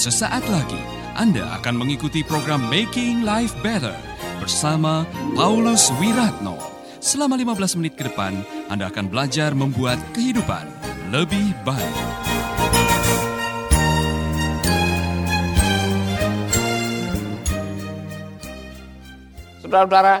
Sesaat lagi Anda akan mengikuti program Making Life Better bersama Paulus Wiratno. Selama 15 menit ke depan, Anda akan belajar membuat kehidupan lebih baik. Saudara-saudara,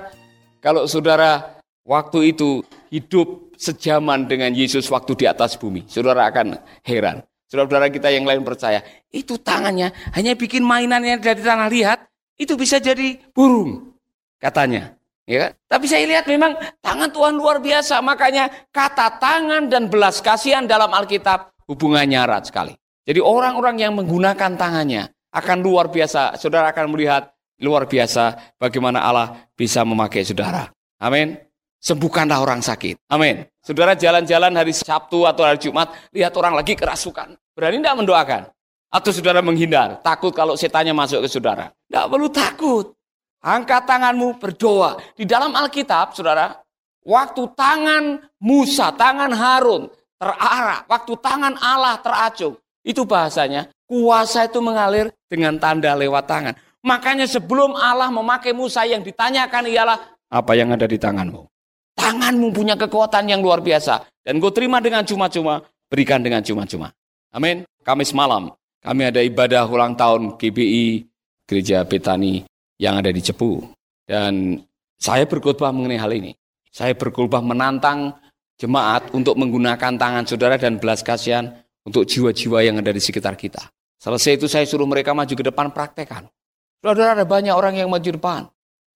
kalau saudara waktu itu hidup sejaman dengan Yesus waktu di atas bumi, saudara akan heran. Saudara-saudara kita yang lain percaya, itu tangannya hanya bikin mainannya dari tanah lihat, itu bisa jadi burung, katanya. Ya, kan? tapi saya lihat memang tangan Tuhan luar biasa, makanya kata tangan dan belas kasihan dalam Alkitab hubungannya erat sekali. Jadi orang-orang yang menggunakan tangannya akan luar biasa. Saudara akan melihat luar biasa bagaimana Allah bisa memakai saudara. Amin. Sembuhkanlah orang sakit. Amin. Saudara jalan-jalan hari Sabtu atau hari Jumat, lihat orang lagi kerasukan. Berani tidak mendoakan? Atau saudara menghindar, takut kalau setannya masuk ke saudara? Tidak perlu takut. Angkat tanganmu berdoa. Di dalam Alkitab, saudara, waktu tangan Musa, tangan Harun terarah, waktu tangan Allah teracung, itu bahasanya kuasa itu mengalir dengan tanda lewat tangan. Makanya sebelum Allah memakai Musa yang ditanyakan ialah apa yang ada di tanganmu. Tanganmu punya kekuatan yang luar biasa. Dan gue terima dengan cuma-cuma, berikan dengan cuma-cuma. Amin. Kamis malam, kami ada ibadah ulang tahun GBI Gereja Betani yang ada di Cepu. Dan saya berkhotbah mengenai hal ini. Saya berkhotbah menantang jemaat untuk menggunakan tangan saudara dan belas kasihan untuk jiwa-jiwa yang ada di sekitar kita. Selesai itu saya suruh mereka maju ke depan praktekan. Saudara ada banyak orang yang maju depan.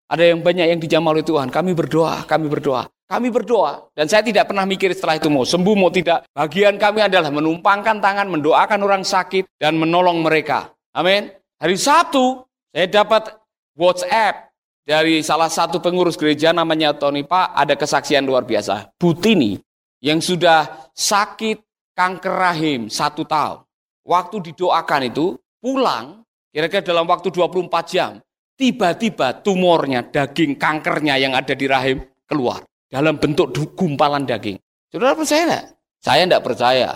Ada yang banyak yang dijamah oleh Tuhan. Kami berdoa, kami berdoa. Kami berdoa. Dan saya tidak pernah mikir setelah itu mau sembuh, mau tidak. Bagian kami adalah menumpangkan tangan, mendoakan orang sakit, dan menolong mereka. Amin. Hari Sabtu, saya dapat WhatsApp dari salah satu pengurus gereja namanya Tony Pak. Ada kesaksian luar biasa. Butini yang sudah sakit kanker rahim satu tahun. Waktu didoakan itu, pulang Kira-kira dalam waktu 24 jam, tiba-tiba tumornya, daging kankernya yang ada di rahim keluar. Dalam bentuk gumpalan daging. Saudara percaya enggak? Saya enggak percaya.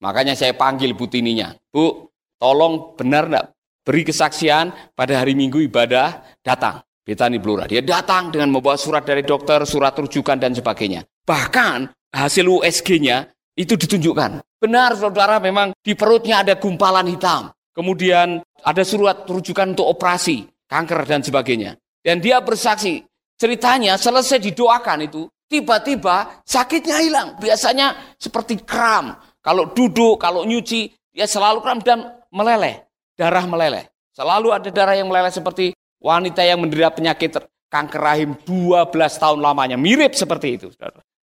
Makanya saya panggil butininya. Bu, tolong benar enggak? Beri kesaksian pada hari Minggu ibadah, datang. Betani Blora. Dia datang dengan membawa surat dari dokter, surat rujukan dan sebagainya. Bahkan hasil USG-nya itu ditunjukkan. Benar saudara memang di perutnya ada gumpalan hitam. Kemudian ada surat rujukan untuk operasi, kanker dan sebagainya. Dan dia bersaksi, ceritanya selesai didoakan itu, tiba-tiba sakitnya hilang. Biasanya seperti kram. Kalau duduk, kalau nyuci, dia selalu kram dan meleleh. Darah meleleh. Selalu ada darah yang meleleh seperti wanita yang menderita penyakit kanker rahim 12 tahun lamanya. Mirip seperti itu.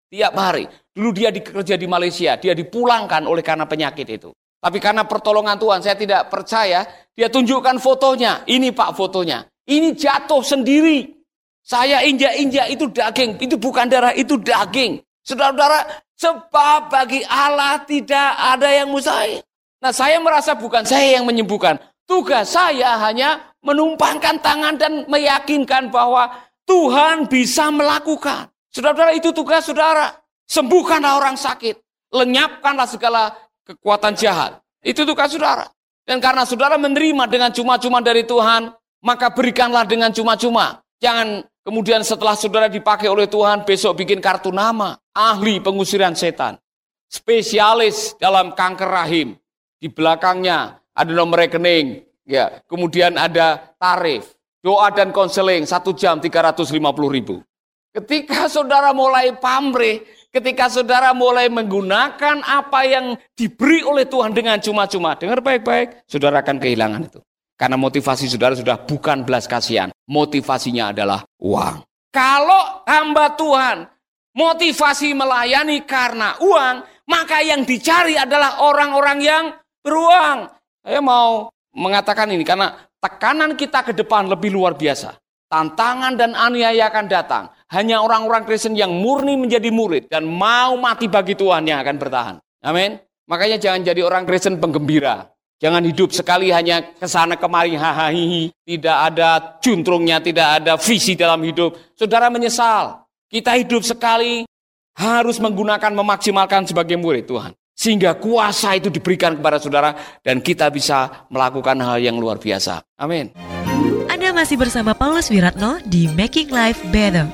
Tiap hari. Dulu dia dikerja di Malaysia, dia dipulangkan oleh karena penyakit itu. Tapi karena pertolongan Tuhan, saya tidak percaya. Dia tunjukkan fotonya. Ini pak fotonya. Ini jatuh sendiri. Saya injak-injak itu daging. Itu bukan darah, itu daging. Saudara-saudara, sebab bagi Allah tidak ada yang mustahil. Nah saya merasa bukan saya yang menyembuhkan. Tugas saya hanya menumpangkan tangan dan meyakinkan bahwa Tuhan bisa melakukan. Saudara-saudara itu tugas saudara. Sembuhkanlah orang sakit. Lenyapkanlah segala kekuatan jahat. Itu tugas saudara. Dan karena saudara menerima dengan cuma-cuma dari Tuhan, maka berikanlah dengan cuma-cuma. Jangan kemudian setelah saudara dipakai oleh Tuhan, besok bikin kartu nama. Ahli pengusiran setan. Spesialis dalam kanker rahim. Di belakangnya ada nomor rekening. Ya, kemudian ada tarif. Doa dan konseling satu jam 350 ribu. Ketika saudara mulai pamrih, ketika saudara mulai menggunakan apa yang diberi oleh Tuhan dengan cuma-cuma, dengar baik-baik, saudara akan kehilangan itu. Karena motivasi saudara sudah bukan belas kasihan, motivasinya adalah uang. Kalau hamba Tuhan motivasi melayani karena uang, maka yang dicari adalah orang-orang yang beruang. Saya mau mengatakan ini karena tekanan kita ke depan lebih luar biasa. Tantangan dan aniaya akan datang. Hanya orang-orang Kristen yang murni menjadi murid dan mau mati bagi Tuhan yang akan bertahan. Amin. Makanya jangan jadi orang Kristen penggembira. Jangan hidup sekali hanya ke sana kemari hahaha tidak ada juntrungnya, tidak ada visi dalam hidup. Saudara menyesal. Kita hidup sekali harus menggunakan memaksimalkan sebagai murid Tuhan. Sehingga kuasa itu diberikan kepada saudara dan kita bisa melakukan hal yang luar biasa. Amin. Anda masih bersama Paulus Wiratno di Making Life Better.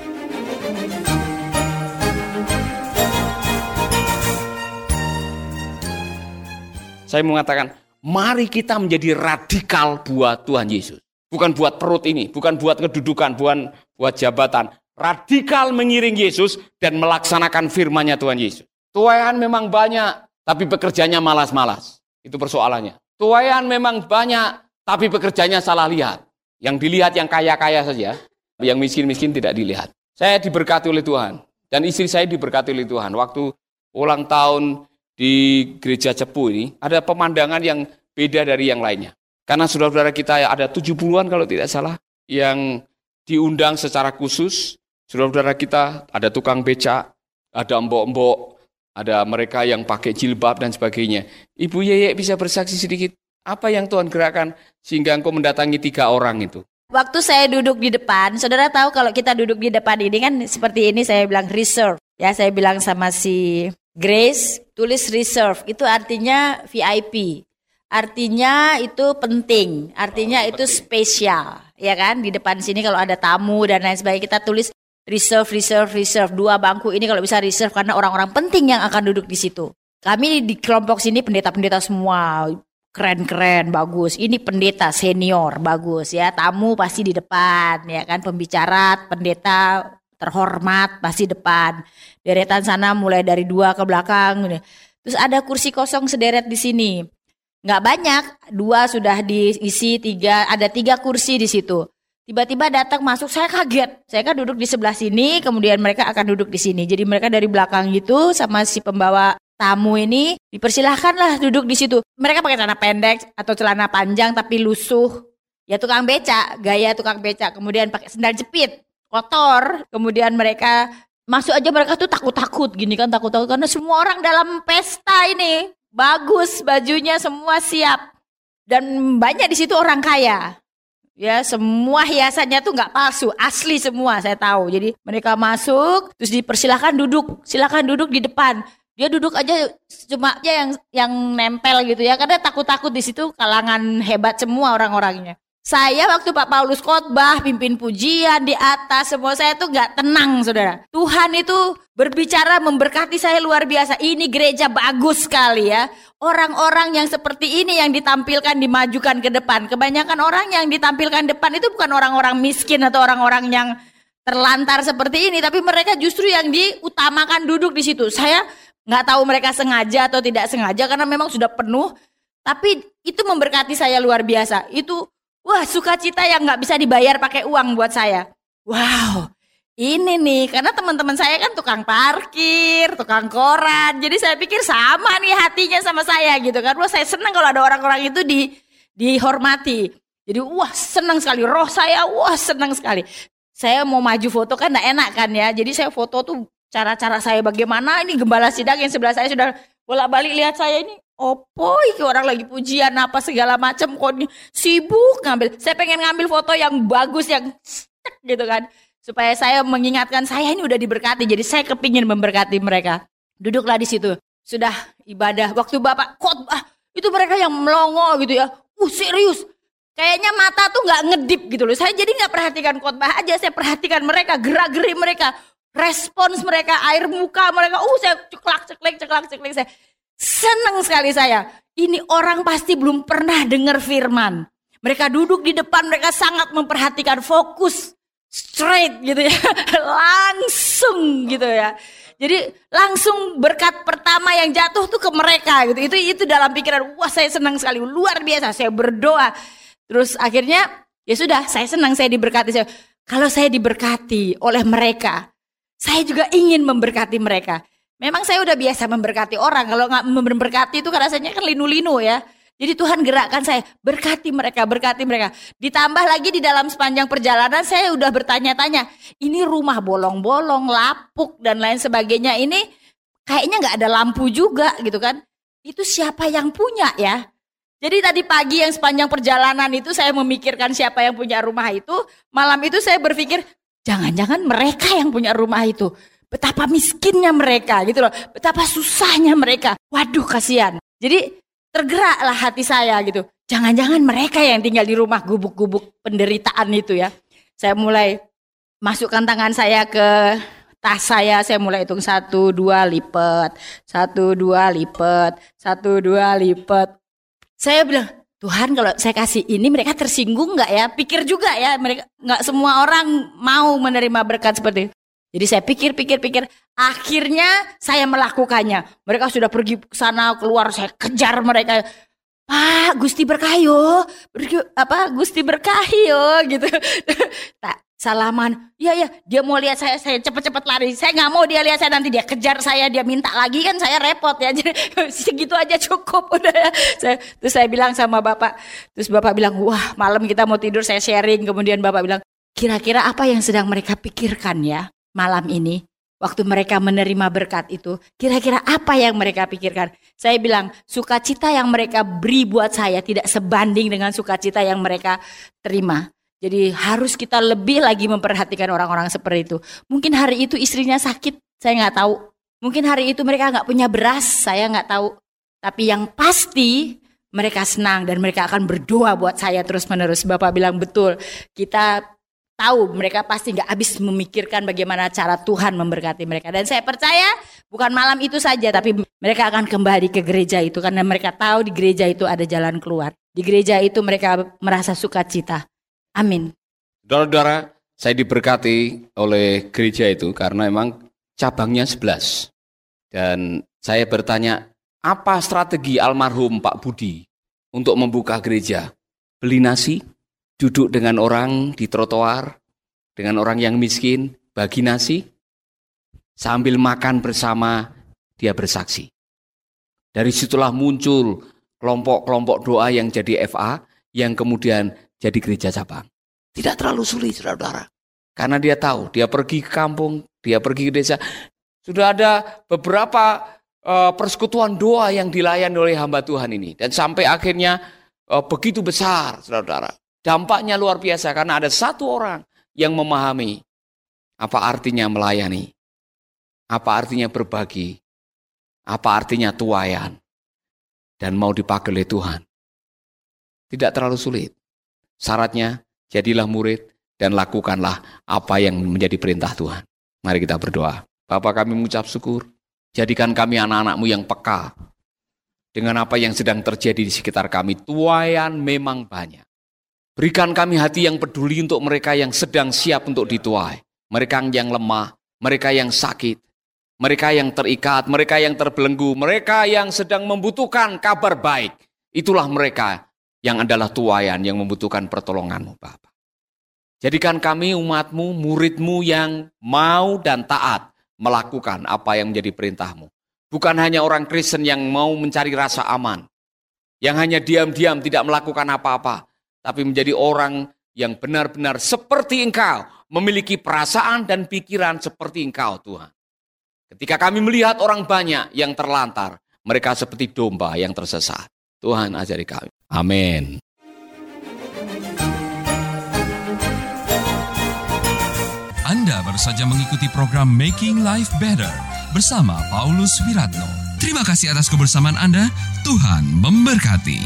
Saya mengatakan, mari kita menjadi radikal buat Tuhan Yesus. Bukan buat perut ini, bukan buat kedudukan, bukan buat jabatan. Radikal mengiring Yesus dan melaksanakan firman-Nya Tuhan Yesus. Tuhan memang banyak, tapi pekerjanya malas-malas. Itu persoalannya. Tuayan memang banyak, tapi pekerjanya salah lihat. Yang dilihat yang kaya-kaya saja, yang miskin-miskin tidak dilihat. Saya diberkati oleh Tuhan, dan istri saya diberkati oleh Tuhan. Waktu ulang tahun di gereja Cepu ini, ada pemandangan yang beda dari yang lainnya. Karena saudara-saudara kita ada 70-an kalau tidak salah, yang diundang secara khusus. Saudara-saudara kita ada tukang becak, ada mbok-mbok, ada mereka yang pakai jilbab dan sebagainya. Ibu Yeye bisa bersaksi sedikit. Apa yang Tuhan gerakan sehingga engkau mendatangi tiga orang itu? Waktu saya duduk di depan, saudara tahu kalau kita duduk di depan ini kan seperti ini saya bilang reserve. Ya saya bilang sama si Grace, tulis reserve. Itu artinya VIP. Artinya itu penting, artinya oh, itu penting. spesial, ya kan? Di depan sini kalau ada tamu dan lain sebagainya kita tulis reserve, reserve, reserve. Dua bangku ini kalau bisa reserve karena orang-orang penting yang akan duduk di situ. Kami di kelompok sini pendeta-pendeta semua keren-keren, bagus. Ini pendeta senior, bagus ya. Tamu pasti di depan, ya kan. Pembicara, pendeta terhormat pasti depan. Deretan sana mulai dari dua ke belakang. Terus ada kursi kosong sederet di sini. Nggak banyak, dua sudah diisi, tiga ada tiga kursi di situ. Tiba-tiba datang masuk, saya kaget. Saya kan duduk di sebelah sini, kemudian mereka akan duduk di sini. Jadi mereka dari belakang gitu sama si pembawa tamu ini dipersilahkanlah duduk di situ. Mereka pakai celana pendek atau celana panjang tapi lusuh. Ya tukang beca, gaya tukang beca. Kemudian pakai sendal jepit, kotor. Kemudian mereka masuk aja mereka tuh takut-takut gini kan takut-takut karena semua orang dalam pesta ini bagus bajunya semua siap dan banyak di situ orang kaya Ya, semua hiasannya tuh nggak palsu, asli semua saya tahu. Jadi mereka masuk, terus dipersilahkan duduk, silakan duduk di depan. Dia duduk aja cuma aja yang yang nempel gitu ya, karena takut-takut di situ kalangan hebat semua orang-orangnya. Saya waktu Pak Paulus khotbah, pimpin pujian di atas, semua saya tuh nggak tenang, saudara. Tuhan itu berbicara memberkati saya luar biasa. Ini gereja bagus sekali ya. Orang-orang yang seperti ini yang ditampilkan dimajukan ke depan. Kebanyakan orang yang ditampilkan depan itu bukan orang-orang miskin atau orang-orang yang terlantar seperti ini, tapi mereka justru yang diutamakan duduk di situ. Saya nggak tahu mereka sengaja atau tidak sengaja karena memang sudah penuh. Tapi itu memberkati saya luar biasa. Itu Wah, sukacita yang nggak bisa dibayar pakai uang buat saya. Wow, ini nih, karena teman-teman saya kan tukang parkir, tukang koran. Jadi saya pikir sama nih hatinya sama saya gitu kan. Wah, saya senang kalau ada orang-orang itu di dihormati. Jadi wah senang sekali, roh saya wah senang sekali. Saya mau maju foto kan enggak enak kan ya. Jadi saya foto tuh cara-cara saya bagaimana ini gembala sidang yang sebelah saya sudah bolak-balik lihat saya ini Opo iki orang lagi pujian apa segala macam kok sibuk ngambil. Saya pengen ngambil foto yang bagus yang gitu kan. Supaya saya mengingatkan saya ini udah diberkati. Jadi saya kepingin memberkati mereka. Duduklah di situ. Sudah ibadah. Waktu Bapak khotbah itu mereka yang melongo gitu ya. Uh serius. Kayaknya mata tuh nggak ngedip gitu loh. Saya jadi nggak perhatikan khotbah aja. Saya perhatikan mereka, gerak-gerik mereka, respons mereka, air muka mereka. Uh saya ceklak ceklek ceklak ceklek saya Senang sekali saya. Ini orang pasti belum pernah dengar firman. Mereka duduk di depan, mereka sangat memperhatikan fokus straight gitu ya. langsung gitu ya. Jadi langsung berkat pertama yang jatuh tuh ke mereka gitu. Itu itu dalam pikiran, wah saya senang sekali, luar biasa. Saya berdoa. Terus akhirnya ya sudah, saya senang saya diberkati. Saya, kalau saya diberkati oleh mereka, saya juga ingin memberkati mereka. Memang saya udah biasa memberkati orang. Kalau nggak memberkati itu kan rasanya kan linu-linu ya. Jadi Tuhan gerakkan saya, berkati mereka, berkati mereka. Ditambah lagi di dalam sepanjang perjalanan saya udah bertanya-tanya, ini rumah bolong-bolong, lapuk dan lain sebagainya ini kayaknya nggak ada lampu juga gitu kan. Itu siapa yang punya ya? Jadi tadi pagi yang sepanjang perjalanan itu saya memikirkan siapa yang punya rumah itu. Malam itu saya berpikir, jangan-jangan mereka yang punya rumah itu. Betapa miskinnya mereka gitu loh, betapa susahnya mereka. Waduh kasihan. Jadi tergeraklah hati saya gitu. Jangan-jangan mereka yang tinggal di rumah gubuk-gubuk penderitaan itu ya. Saya mulai masukkan tangan saya ke tas saya saya mulai hitung satu dua lipat satu dua lipat satu dua lipat saya bilang Tuhan kalau saya kasih ini mereka tersinggung nggak ya pikir juga ya mereka nggak semua orang mau menerima berkat seperti itu. Jadi saya pikir pikir pikir akhirnya saya melakukannya mereka sudah pergi sana keluar saya kejar mereka Pak Gusti berkayo, apa Gusti berkayo gitu. tak salaman. Iya ya, dia mau lihat saya, saya cepet-cepet lari. Saya nggak mau dia lihat saya nanti dia kejar saya, dia minta lagi kan saya repot ya. Jadi segitu aja cukup udah ya. Saya, terus saya bilang sama bapak, terus bapak bilang, wah malam kita mau tidur saya sharing. Kemudian bapak bilang, kira-kira apa yang sedang mereka pikirkan ya malam ini? Waktu mereka menerima berkat itu, kira-kira apa yang mereka pikirkan? Saya bilang, sukacita yang mereka beri buat saya tidak sebanding dengan sukacita yang mereka terima. Jadi harus kita lebih lagi memperhatikan orang-orang seperti itu. Mungkin hari itu istrinya sakit, saya nggak tahu. Mungkin hari itu mereka nggak punya beras, saya nggak tahu. Tapi yang pasti mereka senang dan mereka akan berdoa buat saya terus menerus. Bapak bilang betul, kita tahu mereka pasti nggak habis memikirkan bagaimana cara Tuhan memberkati mereka. Dan saya percaya bukan malam itu saja, tapi mereka akan kembali ke gereja itu karena mereka tahu di gereja itu ada jalan keluar. Di gereja itu mereka merasa sukacita. Amin. Saudara-saudara, saya diberkati oleh gereja itu karena memang cabangnya 11. Dan saya bertanya, apa strategi almarhum Pak Budi untuk membuka gereja? Beli nasi, duduk dengan orang di trotoar, dengan orang yang miskin, bagi nasi, sambil makan bersama, dia bersaksi. Dari situlah muncul kelompok-kelompok doa yang jadi FA, yang kemudian jadi gereja cabang. Tidak terlalu sulit, saudara-saudara. Karena dia tahu, dia pergi ke kampung, dia pergi ke desa. Sudah ada beberapa uh, persekutuan doa yang dilayani oleh hamba Tuhan ini. Dan sampai akhirnya uh, begitu besar, saudara-saudara. Dampaknya luar biasa karena ada satu orang yang memahami apa artinya melayani, apa artinya berbagi, apa artinya tuayan, dan mau dipakai oleh Tuhan. Tidak terlalu sulit. Syaratnya, jadilah murid dan lakukanlah apa yang menjadi perintah Tuhan. Mari kita berdoa. Bapak kami mengucap syukur. Jadikan kami anak-anakmu yang peka. Dengan apa yang sedang terjadi di sekitar kami. Tuayan memang banyak. Berikan kami hati yang peduli untuk mereka yang sedang siap untuk dituai. Mereka yang lemah, mereka yang sakit, mereka yang terikat, mereka yang terbelenggu, mereka yang sedang membutuhkan kabar baik. Itulah mereka yang adalah tuayan yang membutuhkan pertolonganmu Bapak. Jadikan kami umatmu, muridmu yang mau dan taat melakukan apa yang menjadi perintahmu. Bukan hanya orang Kristen yang mau mencari rasa aman, yang hanya diam-diam tidak melakukan apa-apa, tapi menjadi orang yang benar-benar seperti engkau, memiliki perasaan dan pikiran seperti engkau Tuhan. Ketika kami melihat orang banyak yang terlantar, mereka seperti domba yang tersesat. Tuhan ajari kami. Amin. Anda baru saja mengikuti program Making Life Better bersama Paulus Wiratno. Terima kasih atas kebersamaan Anda. Tuhan memberkati.